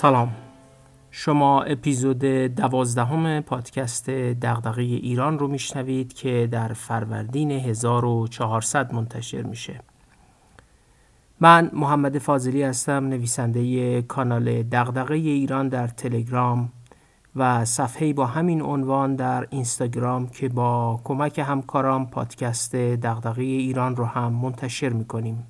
سلام. شما اپیزود دوازدهم پادکست دغدغه ایران رو میشنوید که در فروردین 1400 منتشر میشه. من محمد فاضلی هستم نویسنده کانال دغدغه ایران در تلگرام و صفحه با همین عنوان در اینستاگرام که با کمک همکاران پادکست دغدغه ایران رو هم منتشر می‌کنیم.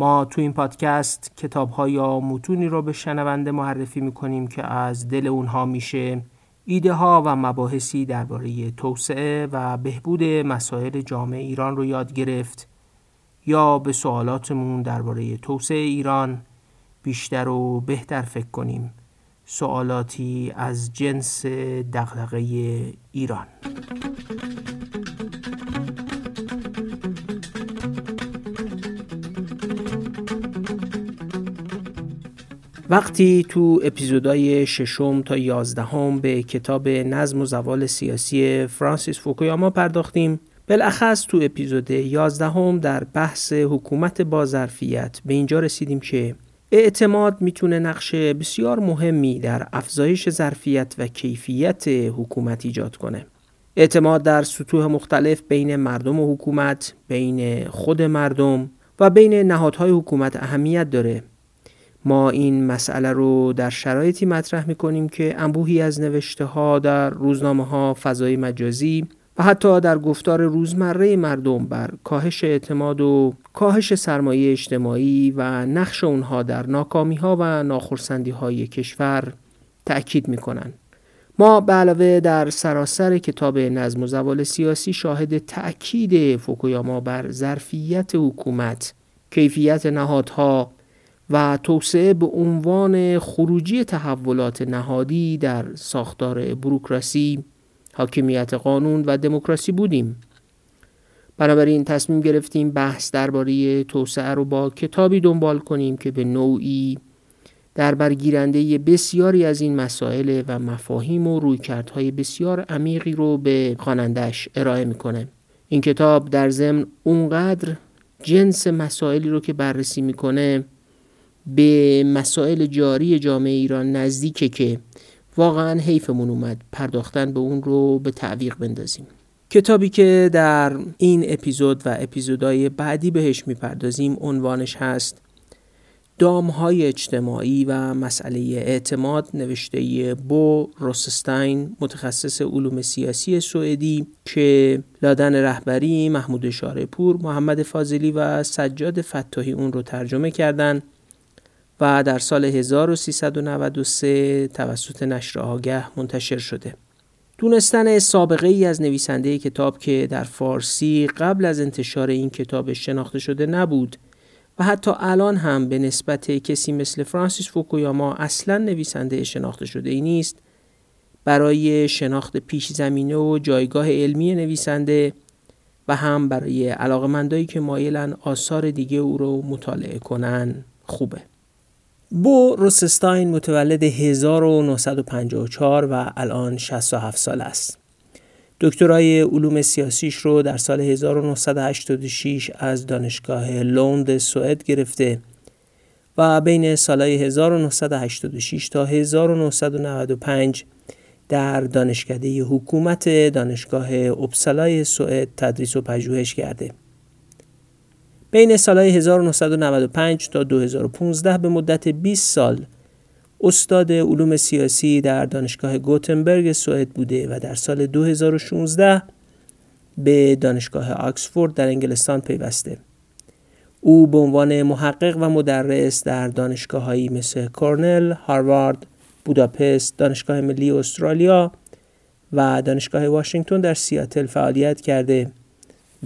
ما تو این پادکست کتاب یا متونی رو به شنونده معرفی می‌کنیم که از دل اونها میشه ایده ها و مباحثی درباره توسعه و بهبود مسائل جامعه ایران رو یاد گرفت یا به سوالاتمون درباره توسعه ایران بیشتر و بهتر فکر کنیم. سوالاتی از جنس دغدغه ایران. وقتی تو اپیزودهای ششم تا یازدهم به کتاب نظم و زوال سیاسی فرانسیس فوکویاما پرداختیم بالاخص تو اپیزود یازدهم در بحث حکومت با ظرفیت به اینجا رسیدیم که اعتماد می‌تونه نقش بسیار مهمی در افزایش ظرفیت و کیفیت حکومت ایجاد کنه. اعتماد در سطوح مختلف بین مردم و حکومت، بین خود مردم و بین نهادهای حکومت اهمیت داره. ما این مسئله رو در شرایطی مطرح می‌کنیم که انبوهی از نوشته ها در روزنامه ها فضای مجازی و حتی در گفتار روزمره مردم بر کاهش اعتماد و کاهش سرمایه اجتماعی و نقش اونها در ناکامی ها و ناخرسندی های کشور تأکید می کنن. ما به علاوه در سراسر کتاب نظم و زوال سیاسی شاهد تأکید فوکویاما بر ظرفیت حکومت، کیفیت نهادها و توسعه به عنوان خروجی تحولات نهادی در ساختار بروکراسی حاکمیت قانون و دموکراسی بودیم. بنابراین تصمیم گرفتیم بحث درباره توسعه رو با کتابی دنبال کنیم که به نوعی در برگیرنده بسیاری از این مسائل و مفاهیم و رویکردهای بسیار عمیقی رو به خوانندش ارائه می‌کنه. این کتاب در ضمن اونقدر جنس مسائلی رو که بررسی می‌کنه به مسائل جاری جامعه ایران نزدیکه که واقعا حیفمون اومد. پرداختن به اون رو به تعویق بندازیم. کتابی که در این اپیزود و اپیزودهای بعدی بهش می‌پردازیم عنوانش هست های اجتماعی و مسئله اعتماد نوشته بو روسستاین متخصص علوم سیاسی سوئدی که لادن رهبری محمود شارپور محمد فاضلی و سجاد فتاحی اون رو ترجمه کردند و در سال 1393 توسط نشر آگه منتشر شده. دونستن سابقه ای از نویسنده کتاب که در فارسی قبل از انتشار این کتاب شناخته شده نبود و حتی الان هم به نسبت کسی مثل فرانسیس فوکویاما اصلا نویسنده شناخته شده ای نیست برای شناخت پیش زمینه و جایگاه علمی نویسنده و هم برای علاقمندایی که مایلن آثار دیگه او رو مطالعه کنن خوبه. بو روسستاین متولد 1954 و الان 67 سال است. دکترای علوم سیاسیش رو در سال 1986 از دانشگاه لوند سوئد گرفته و بین سالهای 1986 تا 1995 در دانشکده حکومت دانشگاه اپسالای سوئد تدریس و پژوهش کرده. بین سالهای 1995 تا 2015 به مدت 20 سال استاد علوم سیاسی در دانشگاه گوتنبرگ سوئد بوده و در سال 2016 به دانشگاه آکسفورد در انگلستان پیوسته. او به عنوان محقق و مدرس در دانشگاههایی مثل کورنل، هاروارد، بوداپست، دانشگاه ملی استرالیا و دانشگاه واشنگتن در سیاتل فعالیت کرده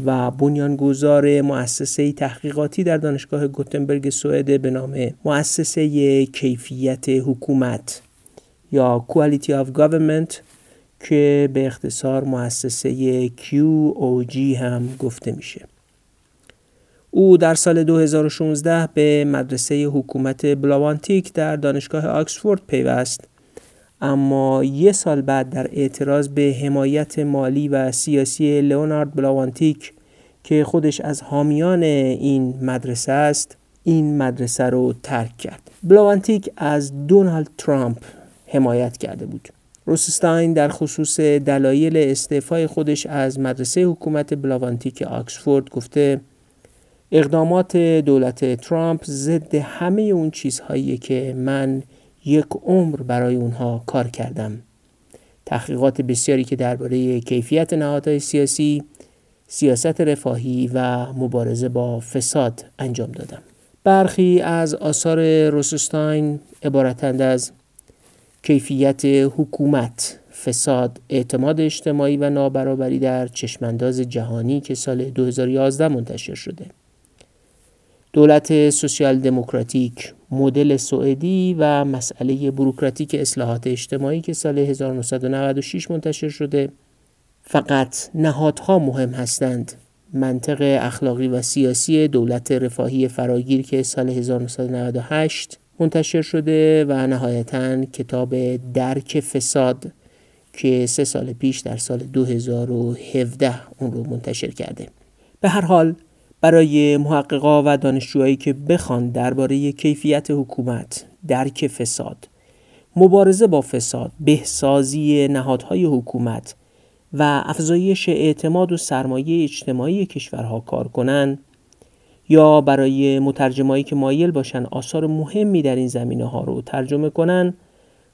و بنیانگذار مؤسسه تحقیقاتی در دانشگاه گوتنبرگ سوئد به نام مؤسسه کیفیت حکومت یا Quality of Government که به اختصار مؤسسه QOG هم گفته میشه. او در سال 2016 به مدرسه حکومت بلاوانتیک در دانشگاه آکسفورد پیوست. اما یه سال بعد در اعتراض به حمایت مالی و سیاسی لئونارد بلاوانتیک که خودش از حامیان این مدرسه است این مدرسه رو ترک کرد. بلاوانتیک از دونالد ترامپ حمایت کرده بود. روسستاین در خصوص دلایل استعفای خودش از مدرسه حکومت بلاوانتیک آکسفورد گفته اقدامات دولت ترامپ ضد همه اون چیزهایی که من یک عمر برای اونها کار کردم. تحقیقات بسیاری که درباره کیفیت نهادهای سیاسی سیاست رفاهی و مبارزه با فساد انجام دادم. برخی از آثار روسستاین عبارتند از کیفیت حکومت فساد اعتماد اجتماعی و نابرابری در چشمانداز جهانی که سال 2011 منتشر شده. دولت سوسیال دموکراتیک مدل سوئدی و مسئله بروکراتیک اصلاحات اجتماعی که سال 1996 منتشر شده فقط نهادها مهم هستند. منطق اخلاقی و سیاسی دولت رفاهی فراگیر که سال 1998 منتشر شده و نهایتا کتاب درک فساد که سه سال پیش در سال 2017 اون رو منتشر کرده. به هر حال برای محققا و دانشجوهایی که بخوان درباره کیفیت حکومت درک فساد مبارزه با فساد بهسازی نهادهای حکومت و افزایش اعتماد و سرمایه اجتماعی کشورها کار کنند یا برای مترجمایی که مایل باشن آثار مهمی در این زمینه ها رو ترجمه کنن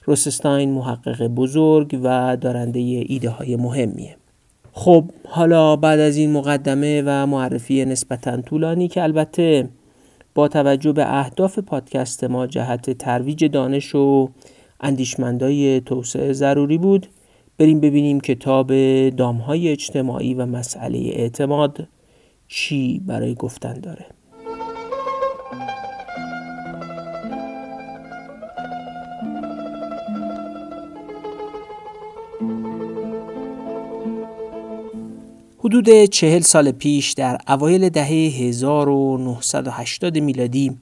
روسستاین محقق بزرگ و دارنده ایده های مهمیه. خب حالا بعد از این مقدمه و معرفی نسبتا طولانی که البته با توجه به اهداف پادکست ما جهت ترویج دانش و اندیشمندای توسعه ضروری بود بریم ببینیم کتاب دامهای اجتماعی و مسئله اعتماد چی برای گفتن داره. حدود چهل سال پیش در اوایل دهه 1980 میلادی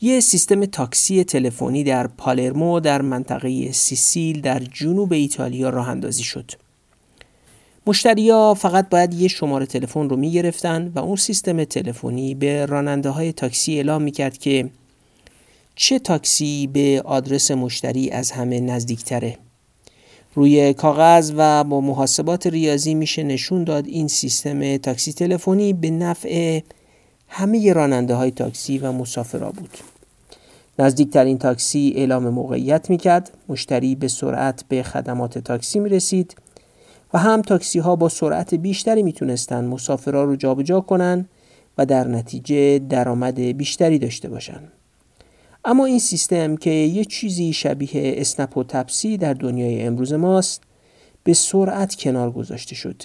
یه سیستم تاکسی تلفنی در پالرمو در منطقه سیسیل در جنوب ایتالیا راه اندازی شد. مشتریا فقط باید یه شماره تلفن رو می‌گرفتن و اون سیستم تلفنی به راننده های تاکسی اعلام می‌کرد که چه تاکسی به آدرس مشتری از همه نزدیکتره. روی کاغذ و با محاسبات ریاضی میشه نشون داد این سیستم تاکسی تلفنی به نفع همه راننده های تاکسی و مسافرا بود. نزدیکترین تاکسی اعلام موقعیت می‌کرد، مشتری به سرعت به خدمات تاکسی می رسید و هم تاکسی ها با سرعت بیشتری می‌تونستند مسافرها رو جابجا کنند و در نتیجه درآمد بیشتری داشته باشند. اما این سیستم که یه چیزی شبیه اسنپ و تپسی در دنیای امروز ماست به سرعت کنار گذاشته شد.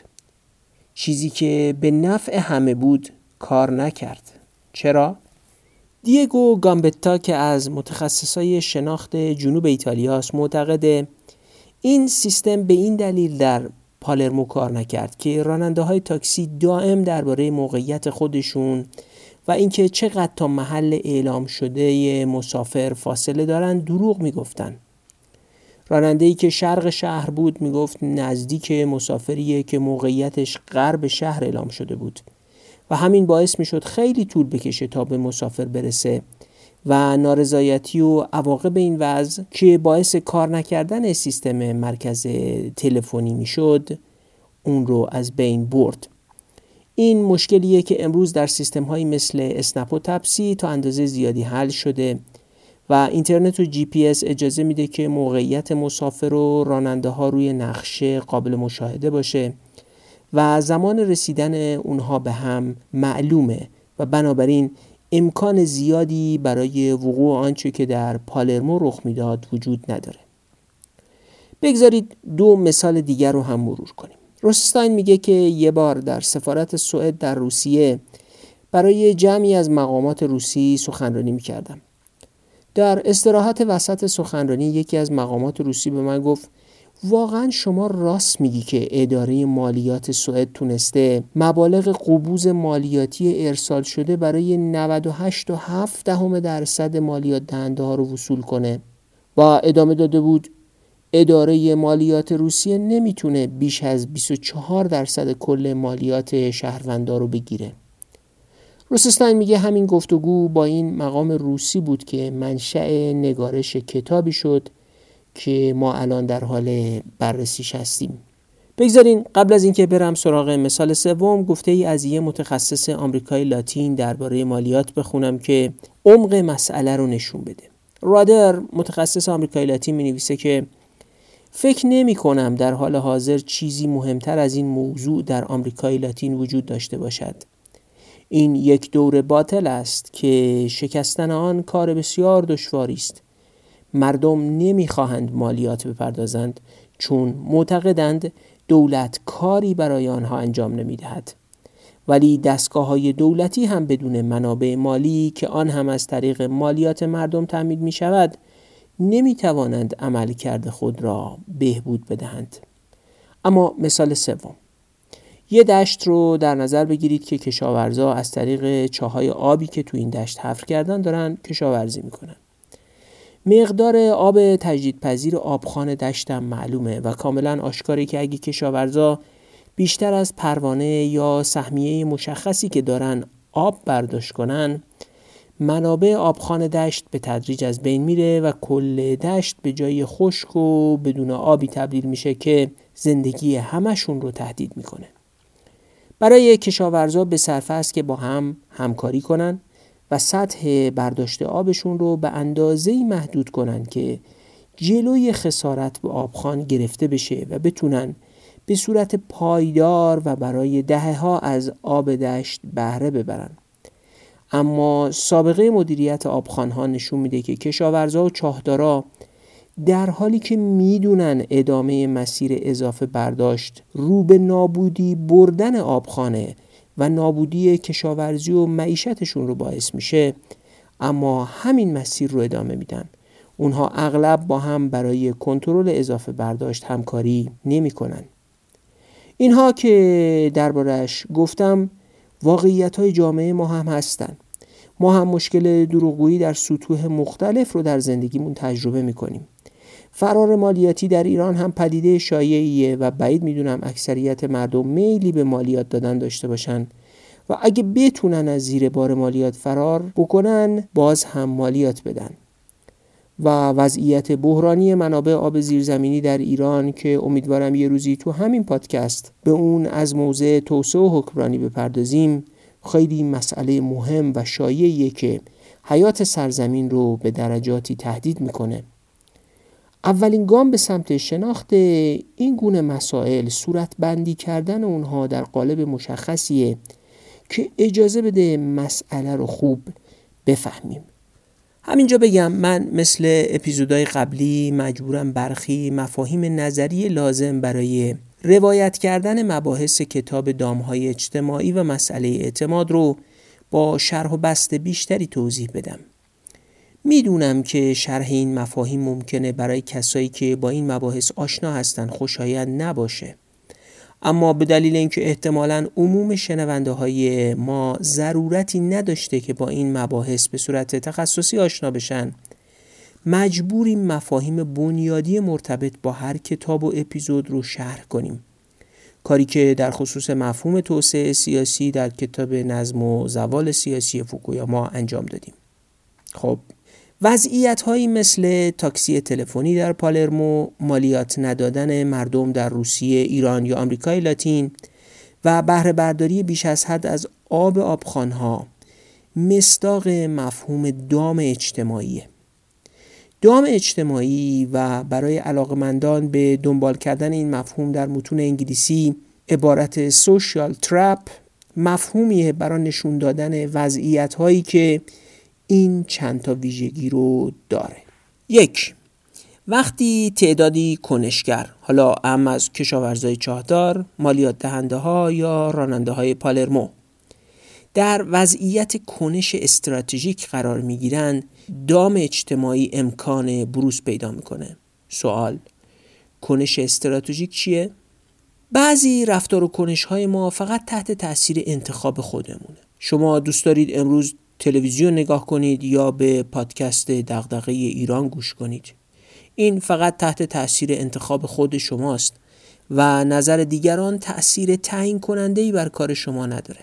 چیزی که به نفع همه بود کار نکرد. چرا؟ دیگو گامبتا که از متخصصای شناخت جنوب ایتالیاست معتقده این سیستم به این دلیل در پالرمو کار نکرد که راننده های تاکسی دائم درباره موقعیت خودشون و اینکه چقدر تا محل اعلام شده مسافر فاصله دارن دروغ می‌گفتن. راننده ای که شرق شهر بود می‌گفت نزدیک مسافریه که موقعیتش غرب شهر اعلام شده بود و همین باعث می‌شد خیلی طول بکشه تا به مسافر برسه و نارضایتی و عواقب این وضع که باعث کار نکردن سیستم مرکز تلفنی می‌شد اون رو از بین برد. این مشکلیه که امروز در سیستم های مثل اسنپ و تپسی تا اندازه زیادی حل شده و اینترنت و جی پی اس اجازه میده که موقعیت مسافر و راننده ها روی نقشه قابل مشاهده باشه و زمان رسیدن اونها به هم معلومه و بنابراین امکان زیادی برای وقوع آنچه که در پالرمو رخ می‌داد وجود نداره. بگذارید دو مثال دیگر رو هم مرور کنیم. روستاین میگه که یه بار در سفارت سوئد در روسیه برای جمعی از مقامات روسی سخنرانی می‌کردم. در استراحت وسط سخنرانی یکی از مقامات روسی به من گفت واقعا شما راست میگی که اداره مالیات سوئد تونسته مبالغ قبوز مالیاتی ارسال شده برای 98 و 7 دهم درصد مالیات دهنده ها رو وصول کنه. و ادامه داده بود اداره مالیات روسیه نمی‌تونه بیش از 24 درصد کل مالیات شهروندار رو بگیره. روسستاین میگه همین گفتگو با این مقام روسی بود که منشأ نگارش کتابی شد که ما الان در حال بررسیش هستیم. بگذارین قبل از اینکه برم سراغ مثال سوم گفته ای از یه متخصص آمریکای لاتین درباره مالیات بخونم که عمق مسئله رو نشون بده. رادر متخصص آمریکای لاتین می نویسه که فکر نمی کنم در حال حاضر چیزی مهمتر از این موضوع در آمریکای لاتین وجود داشته باشد. این یک دور باطل است که شکستن آن کار بسیار دشواری است. مردم نمی‌خواهند مالیات بپردازند چون معتقدند دولت کاری برای آنها انجام نمی‌دهد ولی دستگاه های دولتی هم بدون منابع مالی که آن هم از طریق مالیات مردم تعمید می شود نمی توانند عمل کرده خود را بهبود بدهند. اما مثال سوم. یه دشت رو در نظر بگیرید که کشاورزا از طریق چاهای آبی که تو این دشت حفر کردن دارن کشاورزی می‌کنن. مقدار آب تجدیدپذیر آبخان دشتم معلومه و کاملا آشکاره که اگه کشاورزا بیشتر از پروانه یا سهمیه مشخصی که دارن آب برداشت کنن منابع آبخان دشت به تدریج از بین میره و کل دشت به جای خشک و بدون آبی تبدیل میشه که زندگی همشون رو تهدید می‌کنه. برای کشاورزا به صرفه است که با هم همکاری کنن و سطح برداشت آبشون رو به اندازه محدود کنن که جلوی خسارت به آبخان گرفته بشه و بتونن به صورت پایدار و برای دهه ها از آب دشت بهره ببرن. اما سابقه مدیریت آبخانها نشون میده که کشاورزا و چاهدارا در حالی که می‌دونن ادامه مسیر اضافه برداشت رو به نابودی بردن آبخانه و نابودی کشاورزی و معیشتشون رو باعث میشه اما همین مسیر رو ادامه میدن. اونها اغلب با هم برای کنترل اضافه برداشت همکاری نمی‌کنن. اینها که دربارش گفتم واقعیت های جامعه ما هم هستن. ما هم مشکل دروغگویی در سطوح مختلف رو در زندگیمون تجربه می‌کنیم. فرار مالیاتی در ایران هم پدیده شایعیه و بعید می‌دونم اکثریت مردم میلی به مالیات دادن داشته باشن و اگه بتونن از زیر بار مالیات فرار بکنن باز هم مالیات بدن. و وضعیت بحرانی منابع آب زیرزمینی در ایران که امیدوارم یه روزی تو همین پادکست به اون از موضع توسعه و حکمرانی بپردازیم خیلی مسئله مهم و شایعیه که حیات سرزمین رو به درجاتی تهدید می‌کنه. اولین گام به سمت شناخت این گونه مسائل صورت بندی کردن اونها در قالب مشخصیه که اجازه بده مسئله رو خوب بفهمیم. همینجا بگم من مثل اپیزودهای قبلی مجبورم برخی مفاهیم نظری لازم برای روایت کردن مباحث کتاب دامهای اجتماعی و مسئله اعتماد رو با شرح و بست بیشتری توضیح بدم. می‌دونم که شرح این مفاهیم ممکنه برای کسایی که با این مباحث آشنا هستن خوشایند نباشه. اما به دلیل اینکه احتمالا عموم شنونده های ما ضرورتی نداشته که با این مباحث به صورت تخصصی آشنا بشن مجبوریم مفاهیم بنیادی مرتبط با هر کتاب و اپیزود رو شرح کنیم. کاری که در خصوص مفهوم توسعه سیاسی در کتاب نظم و زوال سیاسی فوکویاما انجام دادیم. خب وضعیت هایی مثل تاکسی تلفنی در پالرمو، مالیات ندادن مردم در روسیه، ایران یا آمریکای لاتین و بهره برداری بیش از حد از آب آبخانها مصداق مفهوم دام اجتماعی دام اجتماعی و علاقه علاقمندان به دنبال کردن این مفهوم در متون انگلیسی عبارت سوشیال ترپ مفهومیه برای نشون دادن وضعیت هایی که این چند تا ویژگی رو داره. یک وقتی تعدادی کنشگر حالا ام از کشاورزای چاهدار مالیات دهنده ها یا راننده های پالرمو در وضعیت کنش استراتژیک قرار می گیرند دام اجتماعی امکان بروز پیدا می‌کنه. سوال کنش استراتژیک چیه؟ بعضی رفتار و کنش های ما فقط تحت تاثیر انتخاب خودمونه. شما دوست دارید امروز تلویزیون نگاه کنید یا به پادکست دغدغه ایران گوش کنید. این فقط تحت تاثیر انتخاب خود شماست و نظر دیگران تأثیر تعیین کننده ای بر کار شما نداره.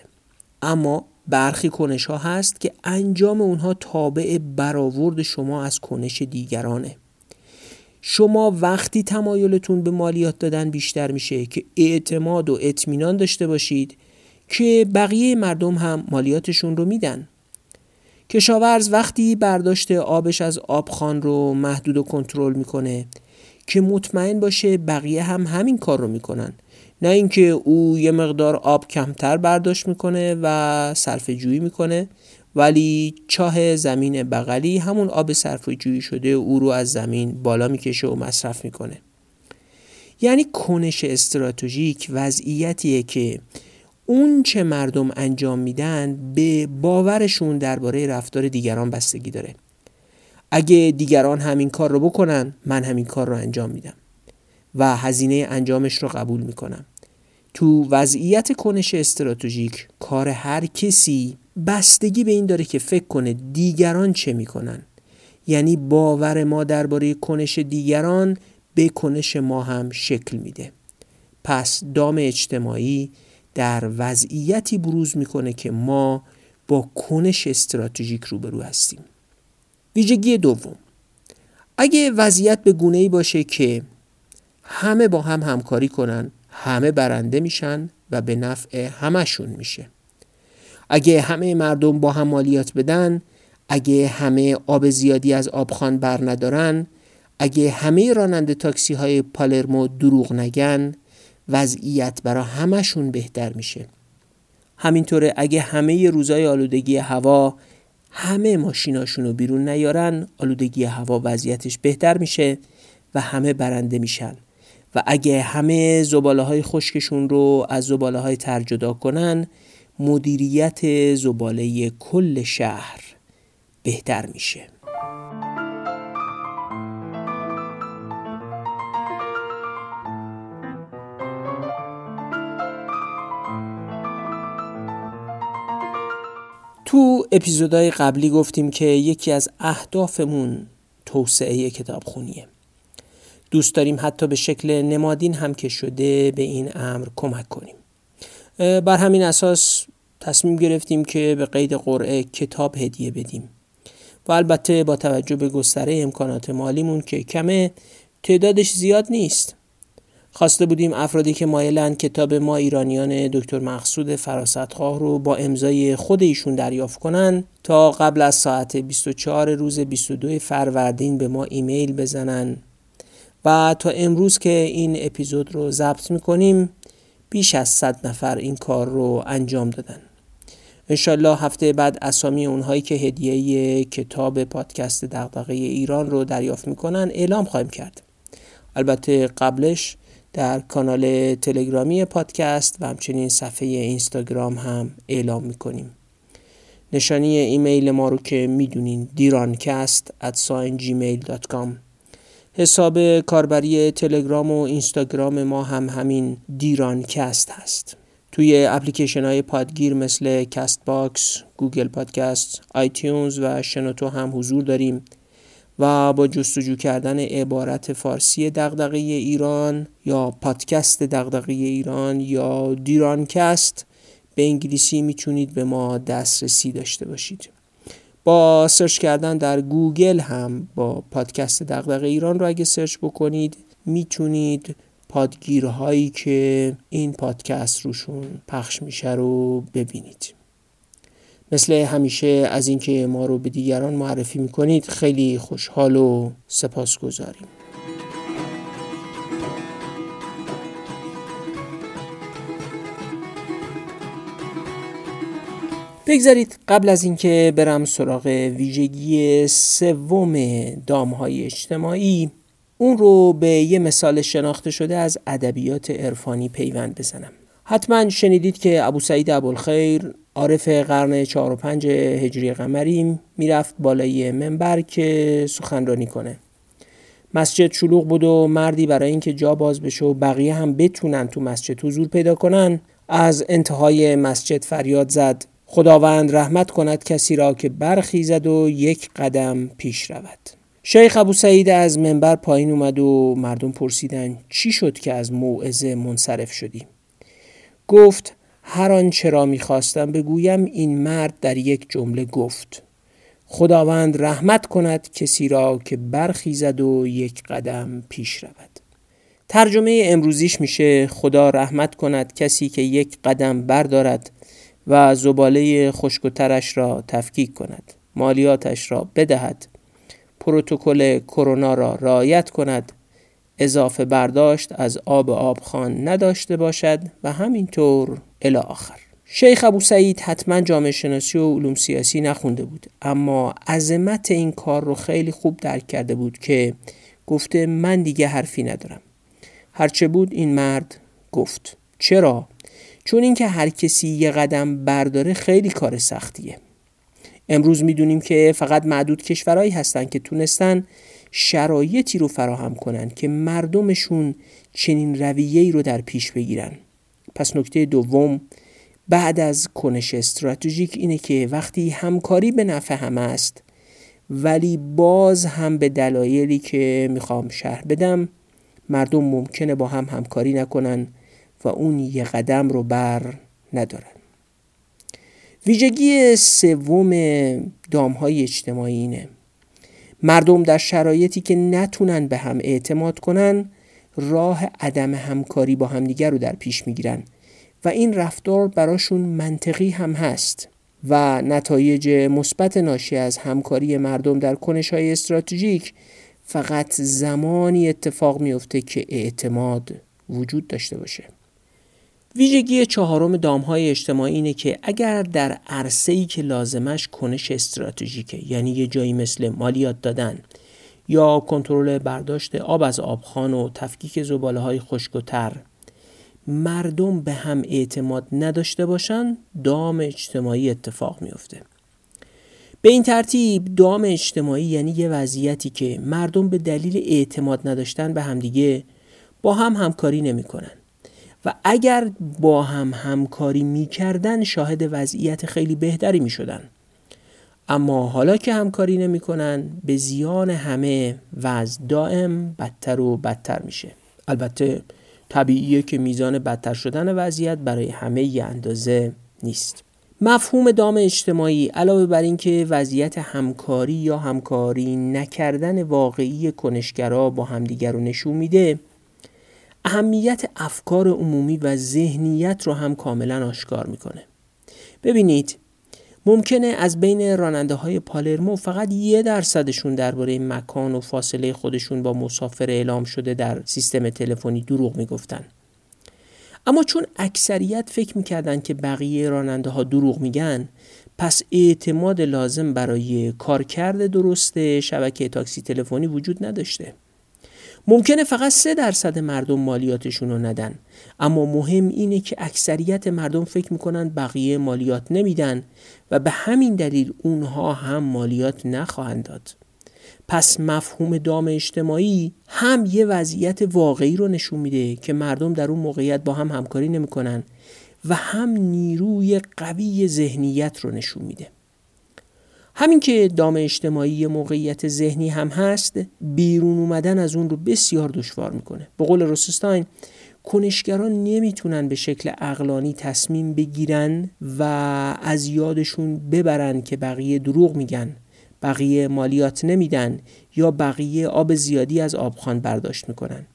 اما برخی کنش ها هست که انجام اونها تابع برآورد شما از کنش دیگرانه. شما وقتی تمایلتون به مالیات دادن بیشتر میشه که اعتماد و اطمینان داشته باشید که بقیه مردم هم مالیاتشون رو میدن. کشاورز وقتی برداشت آبش از آبخان رو محدود و کنترل می‌کنه که مطمئن باشه بقیه هم همین کار رو می‌کنن. نه اینکه او یه مقدار آب کمتر برداشت می‌کنه و صرف جویی می‌کنه ولی چاه زمین بغلی همون آب صرف جویی شده او رو از زمین بالا می‌کشه و مصرف می‌کنه. یعنی کنش استراتژیک وضعیتیه که اون چه مردم انجام میدن به باورشون درباره رفتار دیگران بستگی داره. اگه دیگران همین کار رو بکنن من همین کار رو انجام میدم و هزینه انجامش رو قبول می‌کنم. تو وضعیت کنش استراتژیک کار هر کسی بستگی به این داره که فکر کنه دیگران چه می‌کنن. یعنی باور ما درباره کنش دیگران به کنش ما هم شکل میده. پس دام اجتماعی در وضعیتی بروز می‌کنه که ما با کنش استراتژیک روبرو هستیم. ویژگی دوم. اگه وضعیت به گونه ای باشه که همه با هم همکاری کنن همه برنده میشن و به نفع همشون میشه. اگه همه مردم با هم مالیات بدن اگه همه آب زیادی از آبخان بر ندارن اگه همه راننده تاکسی های پالرمو دروغ نگن وضعیت برای همشون بهتر میشه. همینطوره اگه همه روزای آلودگی هوا همه ماشیناشون رو بیرون نیارن آلودگی هوا وضعیتش بهتر میشه و همه برنده میشن. و اگه همه زباله های خشکشون رو از زباله های تر جدا کنن مدیریت زباله کل شهر بهتر میشه. تو اپیزودهای قبلی گفتیم که یکی از اهدافمون توسعه کتابخونیه. دوست داریم حتی به شکل نمادین هم که شده به این امر کمک کنیم. بر همین اساس تصمیم گرفتیم که به قید قرعه کتاب هدیه بدیم. و البته با توجه به گستره امکانات مالیمون که کمه تعدادش زیاد نیست. خواسته بودیم افرادی که مایلن کتاب ما ایرانیان دکتر مقصود فراستخواه رو با امضای خود ایشون دریافت کنن تا قبل از ساعت 24 روز 22 فروردین به ما ایمیل بزنن. و تا امروز که این اپیزود رو ضبط می‌کنیم بیش از 100 نفر این کار رو انجام دادن. انشالله هفته بعد اسامی اونهایی که هدیه کتاب پادکست دغدغه ایران رو دریافت می‌کنن اعلام خواهیم کرد. البته قبلش در کانال تلگرامی پادکست و همچنین صفحه اینستاگرام هم اعلام می‌کنیم. نشانی ایمیل ما رو که می‌دونین دیرانکست at gmail.com حساب کاربری تلگرام و اینستاگرام ما هم همین Dirancast هست. توی اپلیکیشن های پادگیر مثل Castbox، Google Podcast، iTunes و شنوتو هم حضور داریم. و با جستجو کردن عبارت فارسی دغدغه ایران یا پادکست دغدغه ایران یا Dirancast به انگلیسی می‌تونید به ما دسترسی داشته باشید. با سرچ کردن در گوگل هم با پادکست دغدغه ایران رو اگه سرچ بکنید می‌تونید پادگیرهایی که این پادکست روشون پخش میشه رو ببینید. مثل همیشه از اینکه ما رو به دیگران معرفی می‌کنید خیلی خوشحال و سپاسگزاریم بگذارید قبل از اینکه برم سراغ ویژگی سوم دامهای اجتماعی اون رو به یه مثال شناخته شده از ادبیات عرفانی پیوند بزنم. حتما شنیدید که ابو سعید ابوالخیر عارف قرن 4 و 5 هجری قمری می‌رفت بالای منبر که سخنرانی کنه. مسجد شلوغ بود و مردی برای اینکه جا باز بشه و بقیه هم بتونن تو مسجد حضور پیدا کنن از انتهای مسجد فریاد زد. خداوند رحمت کند کسی را که برخیزد و یک قدم پیش رود. شیخ ابو سعید از منبر پایین اومد و مردم پرسیدن چی شد که از موعظه منصرف شدی؟ گفت هر آنچه را می‌خواستم بگویم این مرد در یک جمله گفت خداوند رحمت کند کسی را که برخیزد و یک قدم پیش رود. ترجمه امروزیش میشه خدا رحمت کند کسی که یک قدم بردارد و زباله خشکترش را تفکیک کند مالیاتش را بدهد پروتکل کرونا را رعایت کند اضافه برداشت از آب آبخان نداشته باشد و همینطور الی آخر. شیخ ابو سعید حتما جامعه شناسی و علوم سیاسی نخونده بود اما عظمت این کار رو خیلی خوب درک کرده بود که گفته من دیگه حرفی ندارم. هرچه بود این مرد گفت. چرا؟ چون اینکه هر کسی یه قدم برداره خیلی کار سختیه. امروز می‌دونیم که فقط معدود کشورهایی هستن که تونستن شرایطی رو فراهم کنن که مردمشون چنین رویه‌ای رو در پیش بگیرن. پس نکته دوم بعد از کنش استراتژیک اینه که وقتی همکاری به نفع همه است ولی باز هم به دلایلی که می‌خوام شرح بدم مردم ممکنه با هم همکاری نکنن و اون یه قدم رو بر ندارن. ویژگی سوم دامهای اجتماعی اینه. مردم در شرایطی که نتونن به هم اعتماد کنن راه عدم همکاری با همدیگر رو در پیش می‌گیرن. و این رفتار براشون منطقی هم هست. و نتایج مثبت ناشی از همکاری مردم در کنش های استراتژیک فقط زمانی اتفاق میفته که اعتماد وجود داشته باشه. ویژگی چهارم دامهای اجتماعی اینه که اگر در عرصه‌ای که لازمش کنش استراتژیکه یعنی یه جایی مثل مالیات دادن یا کنترل برداشت آب از آبخان و تفکیک زباله های خشک و تر مردم به هم اعتماد نداشته باشن دام اجتماعی اتفاق میفته به این ترتیب دام اجتماعی یعنی یه وضعیتی که مردم به دلیل اعتماد نداشتن به همدیگه با هم همکاری نمی‌کنن. و اگر با هم همکاری می‌کردن شاهد وضعیت خیلی بهتری می‌شدن. اما حالا که همکاری نمی‌کنن به زیان همه وضع دائم بدتر و بدتر میشه. البته طبیعیه که میزان بدتر شدن وضعیت برای همه ی اندازه نیست. مفهوم دام اجتماعی علاوه بر اینکه وضعیت همکاری یا همکاری نکردن واقعی کنشگرا با همدیگر رو نشون میده اهمیت افکار عمومی و ذهنیت رو هم کاملا آشکار می‌کنه. ببینید ممکنه از بین راننده های پالرمو فقط یه درصدشون درباره مکان و فاصله خودشون با مسافر اعلام شده در سیستم تلفنی دروغ می‌گفتن. اما چون اکثریت فکر می‌کردن که بقیه راننده ها دروغ میگن پس اعتماد لازم برای کارکرد درست شبکه تاکسی تلفنی وجود نداشته. ممکنه فقط سه درصد مردم مالیاتشون رو ندن. اما مهم اینه که اکثریت مردم فکر می‌کنن بقیه مالیات نمیدن و به همین دلیل اونها هم مالیات نخواهند داد. پس مفهوم دام اجتماعی هم یه وضعیت واقعی رو نشون میده که مردم در اون موقعیت با هم همکاری نمی‌کنن و هم نیروی قوی ذهنیت رو نشون میده. همین که دام اجتماعی موقعیت ذهنی هم هست بیرون اومدن از اون رو بسیار دشوار می‌کنه. به قول روسستاین کنشگران نمی‌تونن به شکل اقلانی تصمیم بگیرن و از یادشون ببرن که بقیه دروغ میگن بقیه مالیات نمیدن یا بقیه آب زیادی از آبخان برداشت می‌کنن.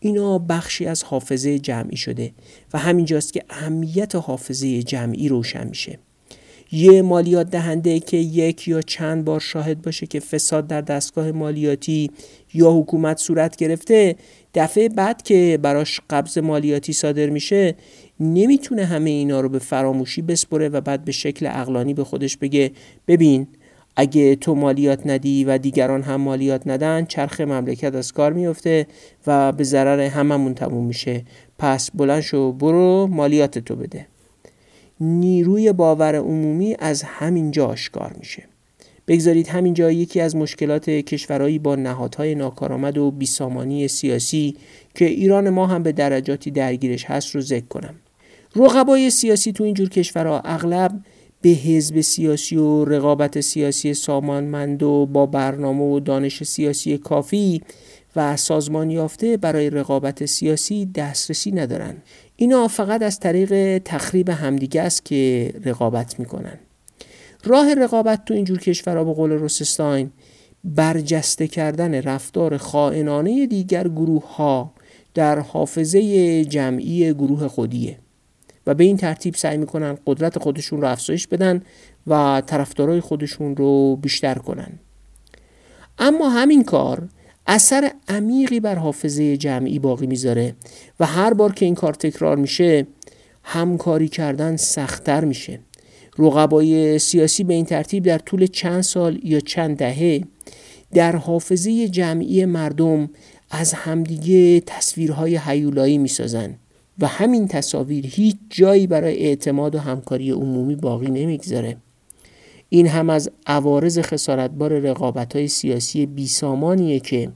اینا بخشی از حافظه جمعی شده و همینجاست که اهمیت حافظه جمعی روشن میشه. یه مالیات دهنده که یک یا چند بار شاهد باشه که فساد در دستگاه مالیاتی یا حکومت صورت گرفته دفعه بعد که براش قبض مالیاتی صادر میشه نمی‌تونه همه اینا رو به فراموشی بسپره و بعد به شکل اقلانی به خودش بگه ببین اگه تو مالیات ندی و دیگران هم مالیات ندن چرخ مملکت از کار میفته و به ضرر هممون تموم میشه. پس بلند شو برو مالیات تو بده. نیروی باور عمومی از همینجا آشکار میشه. بگذارید همینجا یکی از مشکلات کشورهایی با نهادهای ناکارآمد و بیسامانی سیاسی که ایران ما هم به درجاتی درگیرش هست رو ذکر کنم. رقبای سیاسی تو اینجور کشورها اغلب به حزب سیاسی و رقابت سیاسی سامانمند و با برنامه و دانش سیاسی کافی و سازمان یافته برای رقابت سیاسی دسترسی ندارن اینا فقط از طریق تخریب همدیگه است که رقابت می‌کنن. راه رقابت تو اینجور کشورها به قول روسستاین برجسته کردن رفتار خائنانه دیگر گروه ها در حافظه جمعی گروه خودیه و به این ترتیب سعی می‌کنن قدرت خودشون رو افزایش بدن و طرفدارای خودشون رو بیشتر کنن. اما همین کار اثر عمیقی بر حافظه جمعی باقی می‌ذاره و هر بار که این کار تکرار میشه همکاری کردن سختتر میشه. رقبای سیاسی به این ترتیب در طول چند سال یا چند دهه در حافظه جمعی مردم از همدیگه تصویرهای حیولایی می‌سازن و همین تصاویر هیچ جایی برای اعتماد و همکاری عمومی باقی نمی‌گذاره. این هم از عوارض خسارتبار رقابت های سیاسی بیسامانیه که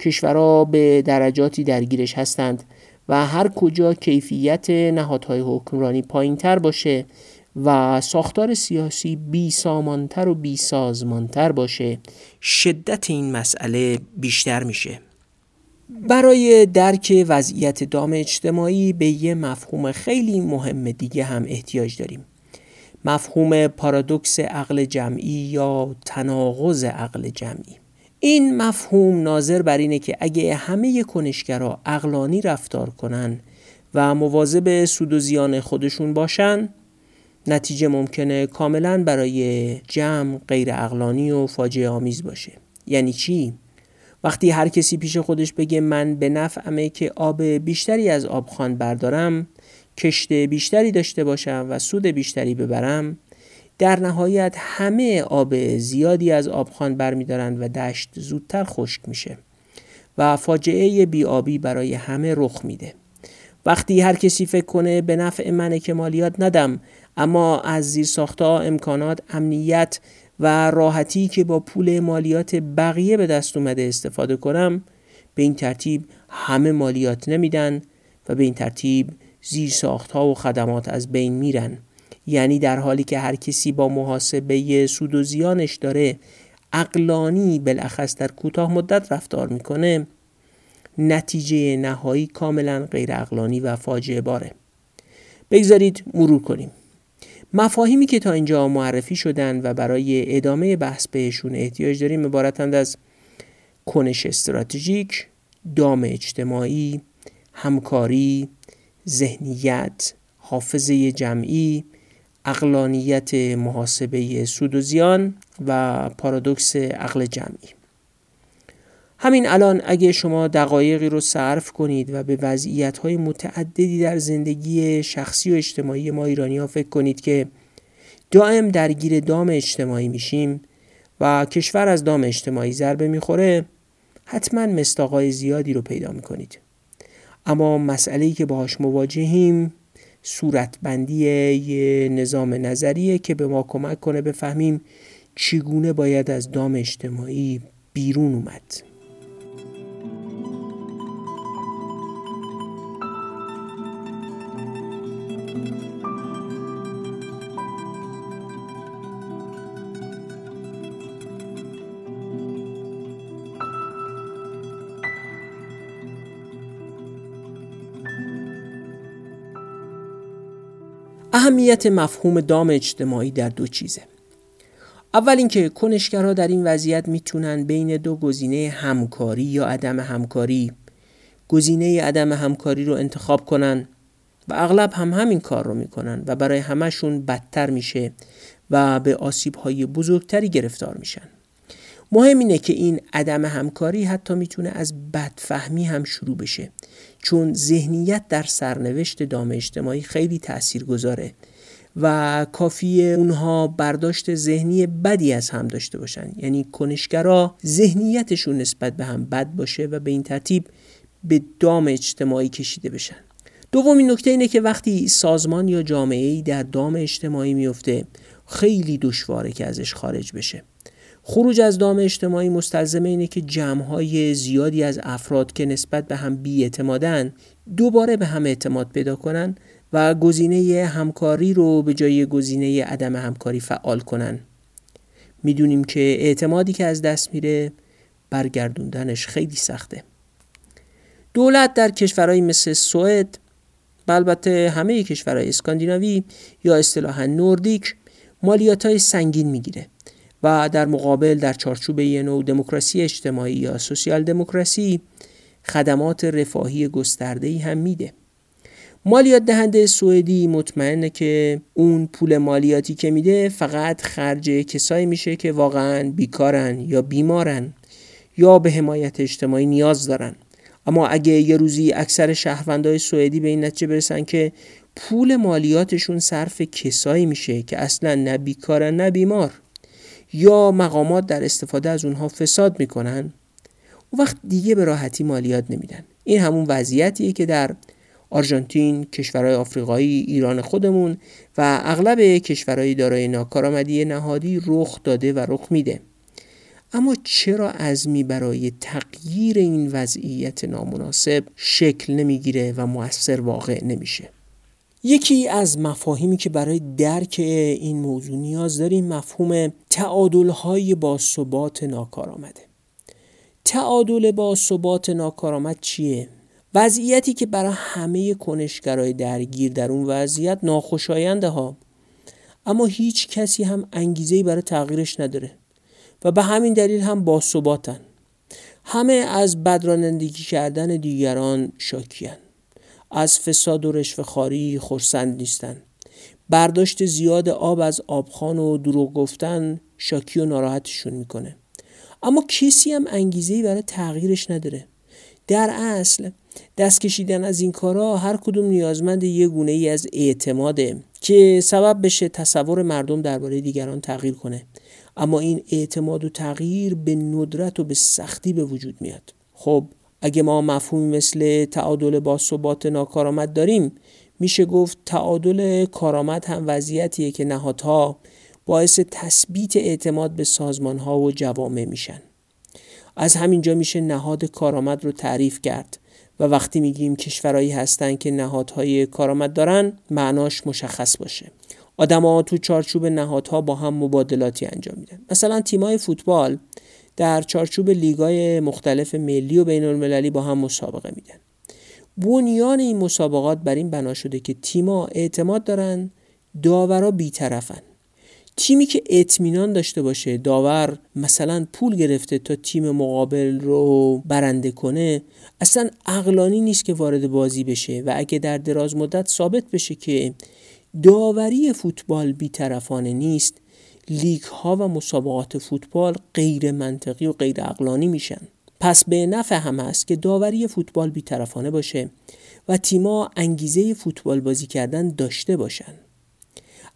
کشورها به درجاتی درگیرش هستند و هر کجا کیفیت نهادهای حکمرانی پایین تر باشه و ساختار سیاسی بی سامانتر و بی سازمانتر باشه شدت این مسئله بیشتر میشه. برای درک وضعیت دام اجتماعی به یه مفهوم خیلی مهم دیگه هم احتیاج داریم. مفهوم پارادوکس عقل جمعی یا تناقض عقل جمعی این مفهوم ناظر بر اینه که اگه همه کنشگرا عقلانی رفتار کنن و مواظب سود و زیان خودشون باشن نتیجه ممکنه کاملا برای جمع غیر اقلانی و فاجعه آمیز باشه یعنی چی؟ وقتی هر کسی پیش خودش بگه من به نفعمه که آب بیشتری از آبخان بردارم کشت بیشتری داشته باشم و سود بیشتری ببرم در نهایت همه آب زیادی از آبخان برمیدارن و دشت زودتر خشک میشه و فاجعه بیابی برای همه رخ میده. وقتی هر کسی فکر کنه به نفع منه که مالیات ندم اما از زیر ساختا امکانات امنیت و راحتی که با پول مالیات بقیه به دست اومده استفاده کنم به این ترتیب همه مالیات نمیدن و به این ترتیب زیر ساختها و خدمات از بین میرن. یعنی در حالی که هر کسی با محاسبه سود و زیانش داره اقلانی بالاخص در کوتاه مدت رفتار می‌کنه نتیجه نهایی کاملا غیر اقلانی و فاجعه باره. بگذارید مرور کنیم. مفاهیمی که تا اینجا معرفی شدن و برای ادامه بحث بهشون احتیاج داریم عبارتند از کنش استراتژیک، دام اجتماعی، همکاری، ذهنیت، حافظه جمعی، اقلانیت محاسبه سود و زیان و پارادوکس عقل جمعی. همین الان اگه شما دقایقی رو صرف کنید و به وضعیت های متعددی در زندگی شخصی و اجتماعی ما ایرانی ها فکر کنید که دائم درگیر دام اجتماعی میشیم و کشور از دام اجتماعی ضربه می‌خوره حتما مستاقای زیادی رو پیدا می‌کنید. اما مسئله‌ای که باهاش مواجهیم صورتبندی یه نظام نظریه که به ما کمک کنه بفهمیم چگونه باید از دام اجتماعی بیرون اومد. اهمیت مفهوم دام اجتماعی در دو چیزه. اول اینکه کنشگرها در این وضعیت می‌تونن بین دو گزینه همکاری یا عدم همکاری گزینه عدم همکاری رو انتخاب کنن و اغلب هم همین کار رو می‌کنن و برای همهشون بدتر میشه و به آسیب های بزرگتری گرفتار میشن. مهم اینه که این عدم همکاری حتی می‌تونه از بدفهمی هم شروع بشه. چون ذهنیت در سرنوشت دام اجتماعی خیلی تأثیر گذاره و کافی اونها برداشت ذهنی بدی از هم داشته باشن. یعنی کنشگرا ذهنیتشون نسبت به هم بد باشه و به این ترتیب به دام اجتماعی کشیده بشن. دومین نکته اینه که وقتی سازمان یا جامعه ای در دام اجتماعی میفته خیلی دشواره که ازش خارج بشه. خروج از دام اجتماعی مستلزم اینه که جمعهای زیادی از افراد که نسبت به هم بیاعتمادن دوباره به هم اعتماد پیدا کنن و گزینه همکاری رو به جای گزینه عدم همکاری فعال کنن. می‌دونیم که اعتمادی که از دست میره برگردوندنش خیلی سخته. دولت در کشورهایی مثل سوئد و البته همه کشورهای اسکاندیناوی یا اصطلاحا نوردیک مالیات های سنگین می‌گیره. و در مقابل در چارچوب یه نوع دموکراسی اجتماعی یا سوسیال دموکراسی خدمات رفاهی گسترده هم میده. مالیات دهنده سوئدی مطمئنه که اون پول مالیاتی که میده فقط خرج کسایی میشه که واقعا بیکارن یا بیمارن یا به حمایت اجتماعی نیاز دارن. اما اگه یه روزی اکثر شهروندای سوئدی به این نتیجه برسن که پول مالیاتشون صرف کسایی میشه که اصلا نه بیکارن نه بیمار یا مقامات در استفاده از اونها فساد می‌کنن اون وقت دیگه به راحتی مالیات نمیدن این همون وضعیتیه که در آرژانتین، کشورهای آفریقایی، ایران خودمون و اغلب کشورهای دارای ناکارآمدی نهادی رخ داده و رخ میده. اما چرا عزمی برای تغییر این وضعیت نامناسب شکل نمی‌گیره و موثر واقع نمیشه؟ یکی از مفاهیمی که برای درک این موضوع نیاز داریم مفهوم تعادل های با ثبات ناکارآمده. تعادل با ثبات ناکارآمد چیه؟ وضعیتی که برای همه کنشگرای درگیر در اون وضعیت ناخوشاینده ها اما هیچ کسی هم انگیزه‌ای برای تغییرش نداره و به همین دلیل هم باثباتن همه از بدرانندگی کردن دیگران شاکیان از فساد و رشوهخواری خورسند نیستن برداشت زیاد آب از آبخان و دروغ گفتن شاکی و ناراحتشون می‌کنه. اما کسی هم انگیزه‌ای برای تغییرش نداره. در اصل دست کشیدن از این کارا هر کدوم نیازمند یه گونه ای از اعتماده که سبب بشه تصور مردم درباره دیگران تغییر کنه. اما این اعتماد و تغییر به ندرت و به سختی به وجود میاد. خب اگه ما مفهومی مثل تعادل با ثبات ناکارآمد داریم میشه گفت تعادل کارآمد هم وضعیتیه که نهادها باعث تثبیت اعتماد به سازمانها و جوامع میشن. از همینجا میشه نهاد کارآمد رو تعریف کرد و وقتی میگیم کشورهایی هستن که نهادهای کارآمد دارن معناش مشخص باشه. آدما تو چارچوب نهادها با هم مبادلاتی انجام میدن. مثلا تیمای فوتبال در چارچوب لیگای مختلف ملی و بین المللی با هم مسابقه میدن. بنیان این مسابقات بر این بنا شده که تیما اعتماد دارن داورا بیطرفن. تیمی که اطمینان داشته باشه داور مثلا پول گرفته تا تیم مقابل رو برنده کنه اصلا اقلانی نیست که وارد بازی بشه و اگه در دراز مدت ثابت بشه که داوری فوتبال بیطرفانه نیست لیگ ها و مسابقات فوتبال غیر منطقی و غیر اقلانی میشن. پس به نفع هم است که داوری فوتبال بیطرفانه باشه و تیما انگیزه فوتبال بازی کردن داشته باشن.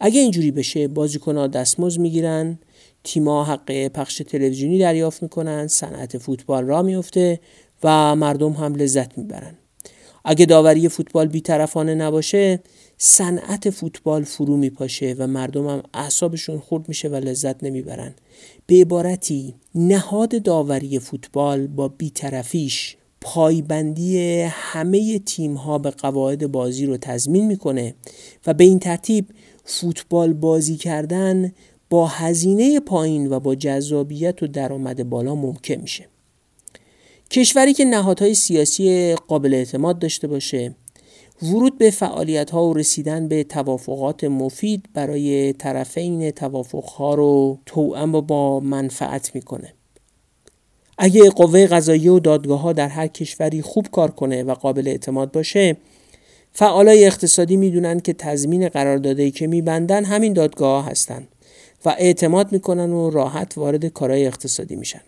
اگه اینجوری بشه بازیکنها دستمزد می‌گیرن تیما حق پخش تلویزیونی دریافت می‌کنن صنعت فوتبال را میفته و مردم هم لذت می‌برن. اگه داوری فوتبال بیطرفانه نباشه صنعت فوتبال فرو میپاشه و مردم هم اعصابشون خورد میشه و لذت نمی‌برن. به عبارتی نهاد داوری فوتبال با بیطرفیش پایبندی همه تیم ها به قواعد بازی رو تضمین می‌کنه و به این ترتیب فوتبال بازی کردن با هزینه پایین و با جذابیت و درآمد بالا ممکن میشه. کشوری که نهادهای سیاسی قابل اعتماد داشته باشه ورود به فعالیت ها و رسیدن به توافقات مفید برای طرفین توافق ها رو توأم با منفعت می‌کنه. اگه قوه قضایی و دادگاه ها در هر کشوری خوب کار کنه و قابل اعتماد باشه فعالای اقتصادی می‌دونن که تضمین قراردادی که میبندن همین دادگاه ها هستن و اعتماد می‌کنن و راحت وارد کارهای اقتصادی میشن.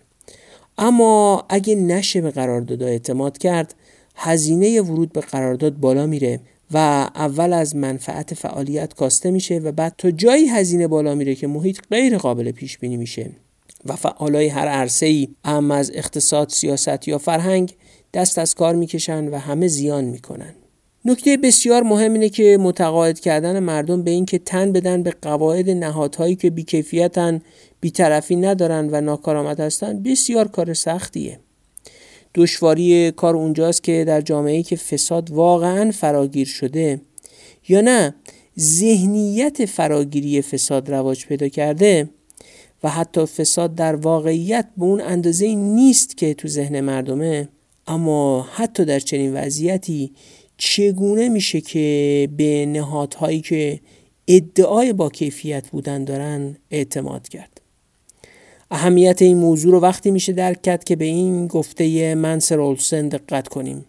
اما اگه نشه به قرارداد اعتماد کرد هزینه ورود به قرارداد بالا میره و اول از منفعت فعالیت کاسته میشه و بعد تا جایی هزینه بالا میره که محیط غیر قابل پیش بینی میشه. و فعالای هر عرصه ای ام از اقتصاد سیاست یا فرهنگ دست از کار می‌کشن و همه زیان می‌کنن. نکته بسیار مهم اینه که متقاعد کردن مردم به اینکه تن بدن به قواعد نهادهایی که بیکیفیتن بیطرفی ندارن و ناکارآمد هستن بسیار کار سختیه. دشواری کار اونجاست که در جامعه که فساد واقعا فراگیر شده. یا نه ذهنیت فراگیری فساد رواج پیدا کرده و حتی فساد در واقعیت به اون اندازه نیست که تو ذهن مردمه. اما حتی در چنین وضعیتی چگونه میشه که به نهادهایی که ادعای با کیفیت بودن دارن اعتماد کرد؟ اهمیت این موضوع رو وقتی میشه درک کرد که به این گفته منسر اولسن دقت کنیم.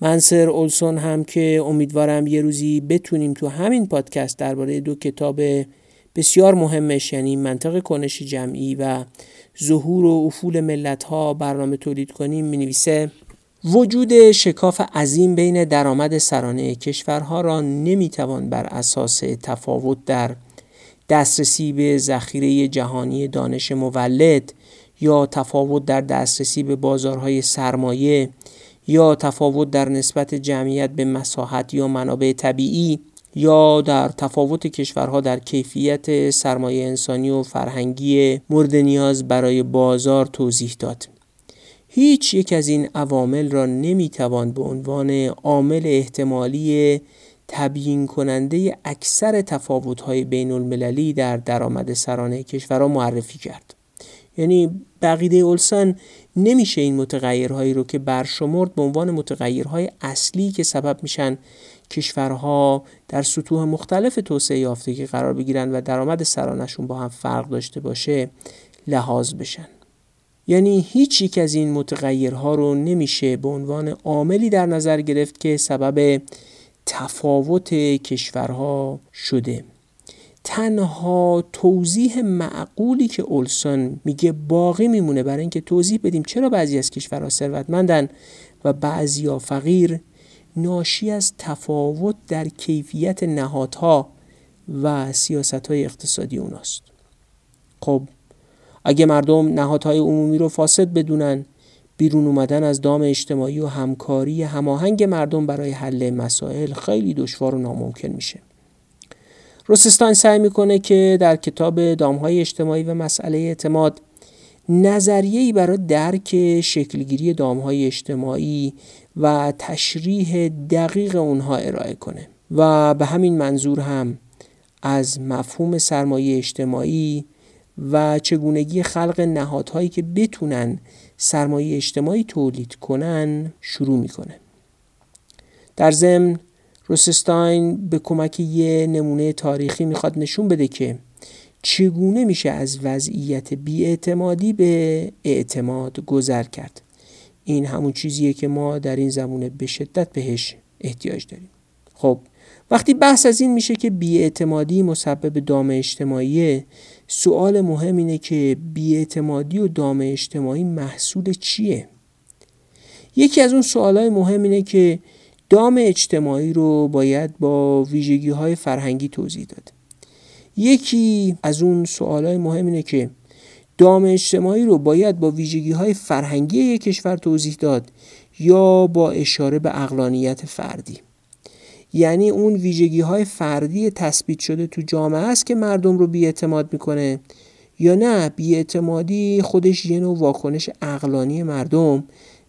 منسر اولسون هم که امیدوارم یه روزی بتونیم تو همین پادکست درباره دو کتاب بسیار مهمش یعنی منطق کنش جمعی و ظهور و افول ملت ها برنامه تولید کنیم می نویسه وجود شکاف عظیم بین درآمد سرانه کشورها را نمی‌توان بر اساس تفاوت در دسترسی به ذخیره جهانی دانش مولد یا تفاوت در دسترسی به بازارهای سرمایه یا تفاوت در نسبت جمعیت به مساحت یا منابع طبیعی یا در تفاوت کشورها در کیفیت سرمایه انسانی و فرهنگی مورد نیاز برای بازار توضیح داد. هیچ یک از این عوامل را نمی‌توان به عنوان عامل احتمالی تبیین کننده اکثر تفاوت‌های بین المللی در درآمد سرانه کشورها معرفی کرد. یعنی بقیده اولسن نمیشه این متغیرهایی رو که برشمرد به عنوان متغیرهای اصلی که سبب میشن کشورها در سطوح مختلف توسعه یافتگی قرار بگیرن و درآمد سرانشون با هم فرق داشته باشه لحاظ بشن یعنی هیچ یک از این متغیرها رو نمیشه به عنوان عاملی در نظر گرفت که سبب تفاوت کشورها شده. تنها توضیح معقولی که اولسون میگه باقی میمونه برای اینکه توضیح بدیم چرا بعضی از کشورها ثروتمندن و بعضی فقیر ناشی از تفاوت در کیفیت نهادها و سیاست های اقتصادی اوناست. خب اگه مردم نهادهای عمومی رو فاسد بدونن بیرون اومدن از دام اجتماعی و همکاری هماهنگ مردم برای حل مسائل خیلی دشوار و ناممکن میشه. روسستان سعی می‌کنه که در کتاب دامهای اجتماعی و مسئله اعتماد نظریه‌ای برای درک شکلگیری دامهای اجتماعی و تشریح دقیق اونها ارائه کنه. و به همین منظور هم از مفهوم سرمایه اجتماعی و چگونگی خلق نهادهایی که بتونن سرمایه اجتماعی تولید کنن شروع می‌کنه. در ضمن روسستاین به کمک یه نمونه تاریخی می‌خواد نشون بده که چگونه میشه از وضعیت بیاعتمادی به اعتماد گذر کرد. این همون چیزیه که ما در این زمونه به شدت بهش احتیاج داریم. خب وقتی بحث از این میشه که بیاعتمادی مسبب دام اجتماعی سوال مهم اینه که بیاعتمادی و دام اجتماعی محصول چیه؟ یکی از اون سوالهای مهم اینه که دام اجتماعی رو باید با ویژگی های فرهنگی توضیح داد. یکی از اون سوالهای مهم اینه که دام اجتماعی رو باید با ویژگی های فرهنگی یک کشور توضیح داد یا با اشاره به اقلانیت فردی؟ یعنی اون ویژگی های فردی تثبیت شده تو جامعه است که مردم رو بیاعتماد می‌کنه. یا نه بیاعتمادی خودش یه نوع واکنش اقلانی مردم.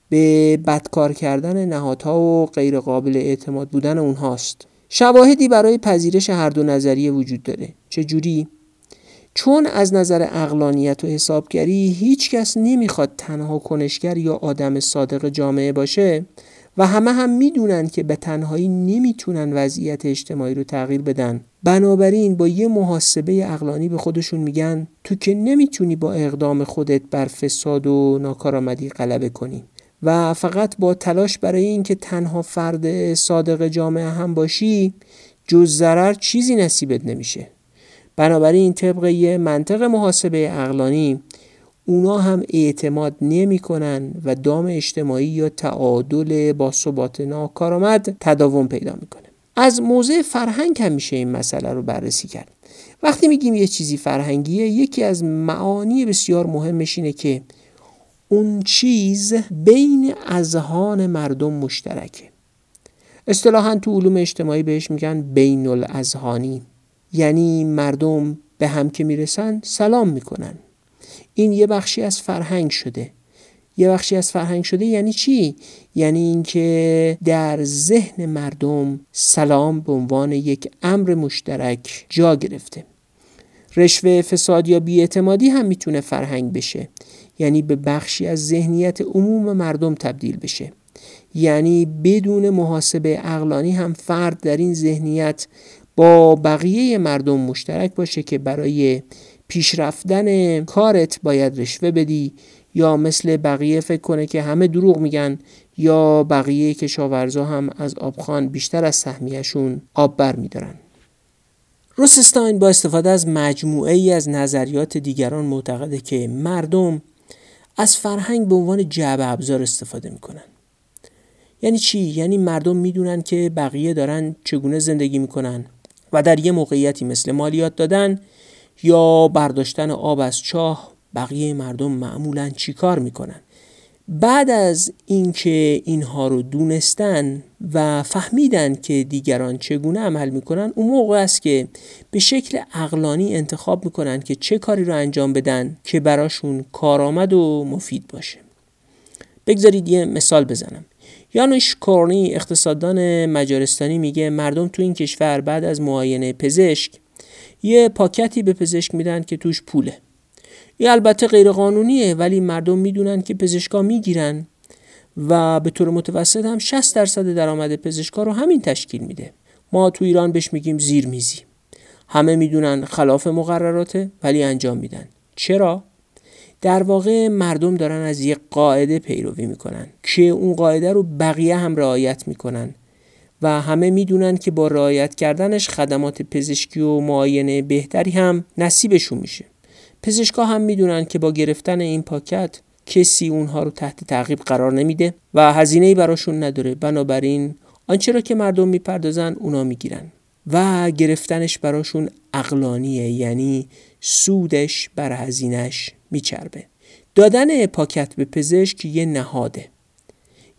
به بدکار کردن نهادها و غیر قابل اعتماد بودن اونهاست. شواهدی برای پذیرش هر دو نظریه وجود داره. چجوری؟ چون از نظر اقلانیت و حسابگری هیچ کس نمی‌خواد تنها کنشگر یا آدم صادق جامعه باشه و همه هم می‌دونن که به تنهایی نمی‌تونن وضعیت اجتماعی رو تغییر بدن. بنابراین با یه محاسبه اقلانی به خودشون میگن تو که نمی‌تونی با اقدام خودت بر فساد و ناکارآمدی غلبه کنی. و فقط با تلاش برای اینکه تنها فرد صادق جامعه هم باشی جز ضرر چیزی نصیبت نمیشه. بنابراین طبق یه منطق محاسبه اقلانی اونا هم اعتماد نمی کنن و دام اجتماعی یا تعادل با ثبات ناکارآمد تداوم پیدا می‌کنه. از موضع فرهنگ هم میشه این مسئله رو بررسی کرد. وقتی میگیم یه چیزی فرهنگیه یکی از معانی بسیار مهمش اینه که اون چیز بین اذهان مردم مشترکه. اصطلاحا تو علوم اجتماعی بهش میگن بین الاذهانی یعنی مردم به هم که می‌رسن سلام می‌کنن. این یه بخشی از فرهنگ شده. یه بخشی از فرهنگ شده یعنی چی؟ یعنی اینکه در ذهن مردم سلام به عنوان یک امر مشترک جا گرفته. رشوه فساد یا بیاعتمادی هم می‌تونه فرهنگ بشه. یعنی به بخشی از ذهنیت عموم مردم تبدیل بشه. یعنی بدون محاسبه اقلانی هم فرد در این ذهنیت با بقیه مردم مشترک باشه که برای پیشرفتن کارت باید رشوه بدی یا مثل بقیه فکر کنه که همه دروغ میگن یا بقیه کشاورزا هم از آبخان بیشتر از سهمیهشون آب بر میدارن روسستاین با استفاده از مجموعه ای از نظریات دیگران معتقده که مردم از فرهنگ به عنوان جعبه ابزار استفاده می‌کنن یعنی چی؟ یعنی مردم می‌دونن که بقیه دارن چگونه زندگی می‌کنن و در یه موقعیتی مثل مالیات دادن یا برداشتن آب از چاه بقیه مردم معمولا چیکار می‌کنن؟ بعد از اینکه اینها رو دونستن و فهمیدن که دیگران چگونه عمل می‌کنن اون موقع است که به شکل اقلانی انتخاب می‌کنن که چه کاری رو انجام بدن که براشون کارآمد و مفید باشه. بگذارید یه مثال بزنم. یانوش کورنی اقتصاددان مجارستانی میگه مردم تو این کشور بعد از معاینه پزشک یه پاکتی به پزشک میدن که توش پوله. این البته غیر قانونیه ولی مردم می‌دونن که پزشکا می‌گیرن و به طور متوسط هم 60 درصد درآمد پزشکا رو همین تشکیل میده. ما تو ایران بهش میگیم زیر میزی. همه می‌دونن خلاف مقرراته ولی انجام میدن. چرا؟ در واقع مردم دارن از یک قاعده پیروی می‌کنن که اون قاعده رو بقیه هم رعایت می‌کنن. و همه می‌دونن که با رعایت کردنش خدمات پزشکی و معاینه بهتری هم نصیبشون میشه. پزشکا هم می‌دونن که با گرفتن این پاکت کسی اونها رو تحت تعقیب قرار نمیده و هزینه براشون نداره. بنابراین آنچه را که مردم می‌پردازن اونا می‌گیرن. و گرفتنش براشون اقلانیه یعنی سودش بر هزینهش میچربه. دادن پاکت به پزشک یه نهاده.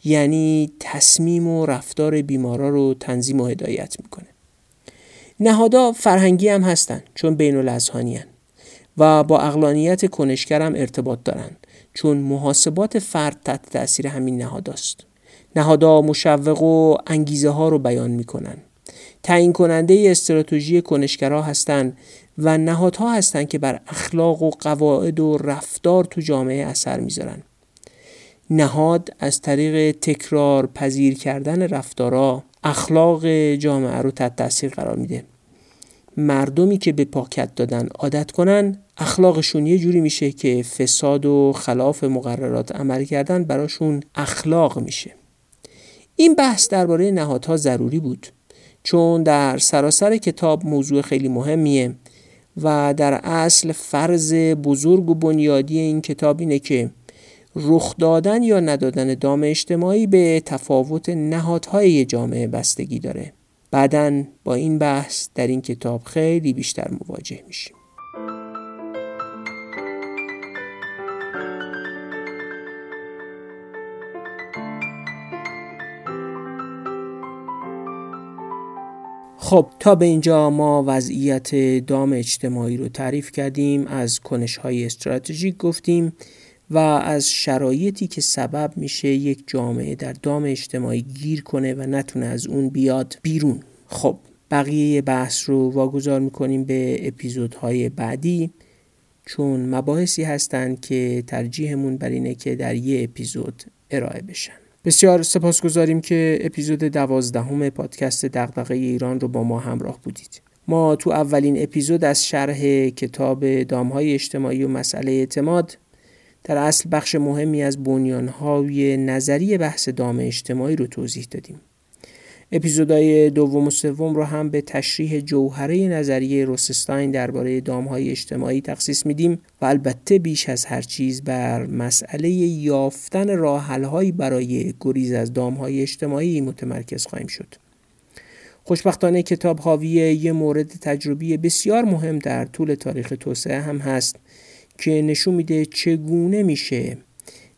یعنی تصمیم و رفتار بیمارا رو تنظیم و هدایت می‌کنه. نهادا فرهنگی هم هستن چون بین الازهانی و با اقلانیت کنشگرم ارتباط دارند چون محاسبات فرد تحت تاثیر همین نهاداست. نهادها مشوق و انگیزه ها رو بیان می‌کنن. تعیین کننده استراتژی کنشگرها هستند و نهادها هستند که بر اخلاق و قواعد و رفتار تو جامعه اثر می‌ذارن. نهاد از طریق تکرار پذیر کردن رفتارا اخلاق جامعه رو تحت تاثیر قرار میده. مردمی که به پاکت دادن عادت کنن اخلاقشون یه جوری میشه که فساد و خلاف مقررات عمل کردن براشون اخلاق میشه. این بحث درباره نهادها ضروری بود چون در سراسر کتاب موضوع خیلی مهمیه و در اصل فرض بزرگ و بنیادی این کتاب اینه که رخ دادن یا ندادن دام اجتماعی به تفاوت نهادهای جامعه بستگی داره. بعدا با این بحث در این کتاب خیلی بیشتر مواجه میشیم. خب تا به اینجا ما وضعیت دام اجتماعی رو تعریف کردیم از کنش های استراتژیک گفتیم. و از شرایطی که سبب میشه یک جامعه در دام اجتماعی گیر کنه و نتونه از اون بیاد بیرون. خب بقیه بحث رو واگذار می‌کنیم به اپیزودهای بعدی چون مباحثی هستند که ترجیحمون بر اینه که در یه اپیزود ارائه بشن. بسیار سپاسگزاریم که اپیزود دوازدهم پادکست دغدغه ایران رو با ما همراه بودید. ما تو اولین اپیزود از شرح کتاب دامهای اجتماعی و مسئله اعتماد در اصل بخش مهمی از بنیانهای نظری بحث دام اجتماعی رو توضیح دادیم. اپیزودهای دوم و سوم رو هم به تشریح جوهره نظریه روسستاین درباره دامهای اجتماعی تخصیص میدیم و البته بیش از هر چیز بر مسئله یافتن راهحلهایی برای گریز از دامهای اجتماعی متمرکز خواهیم شد. خوشبختانه کتاب حاوی یه مورد تجربی بسیار مهم در طول تاریخ توسعه هم هست که نشون میده چگونه میشه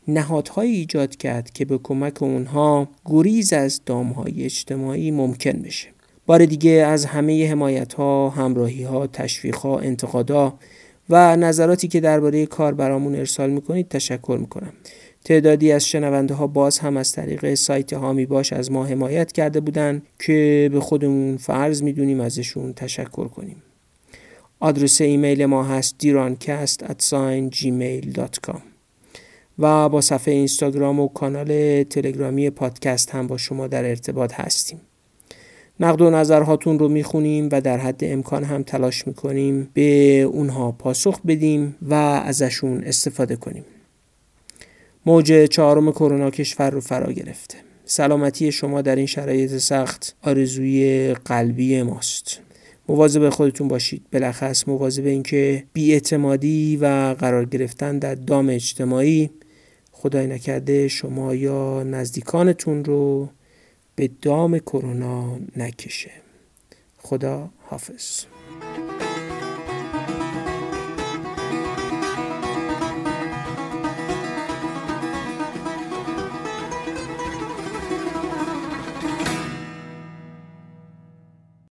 نهادهایی ایجاد کرد که به کمک اونها گریز از دامهای اجتماعی ممکن بشه بار دیگه از همه حمایت ها، همراهی ها، تشویق ها، انتقادا و نظراتی که درباره کار برامون ارسال می‌کنید تشکر می‌کنم. تعدادی از شنونده ها باز هم از طریق سایت هامی باش از ما حمایت کرده بودن که به خودمون فرض می‌دونیم ازشون تشکر کنیم. آدرس ایمیل ما هست gmail.com و با صفحه اینستاگرام و کانال تلگرامی پادکست هم با شما در ارتباط هستیم. نقد و نظرهاتون رو می‌خونیم و در حد امکان هم تلاش می‌کنیم به اونها پاسخ بدیم و ازشون استفاده کنیم. موج چهارم کرونا کشور رو فرا گرفته. سلامتی شما در این شرایط سخت آرزوی قلبی ماست. مواظب خودتون باشید. بلخص مواظب اینکه بیاعتمادی و قرار گرفتن در دام اجتماعی خدای نکرده شما یا نزدیکانتون رو به دام کرونا نکشه. خدا حافظ.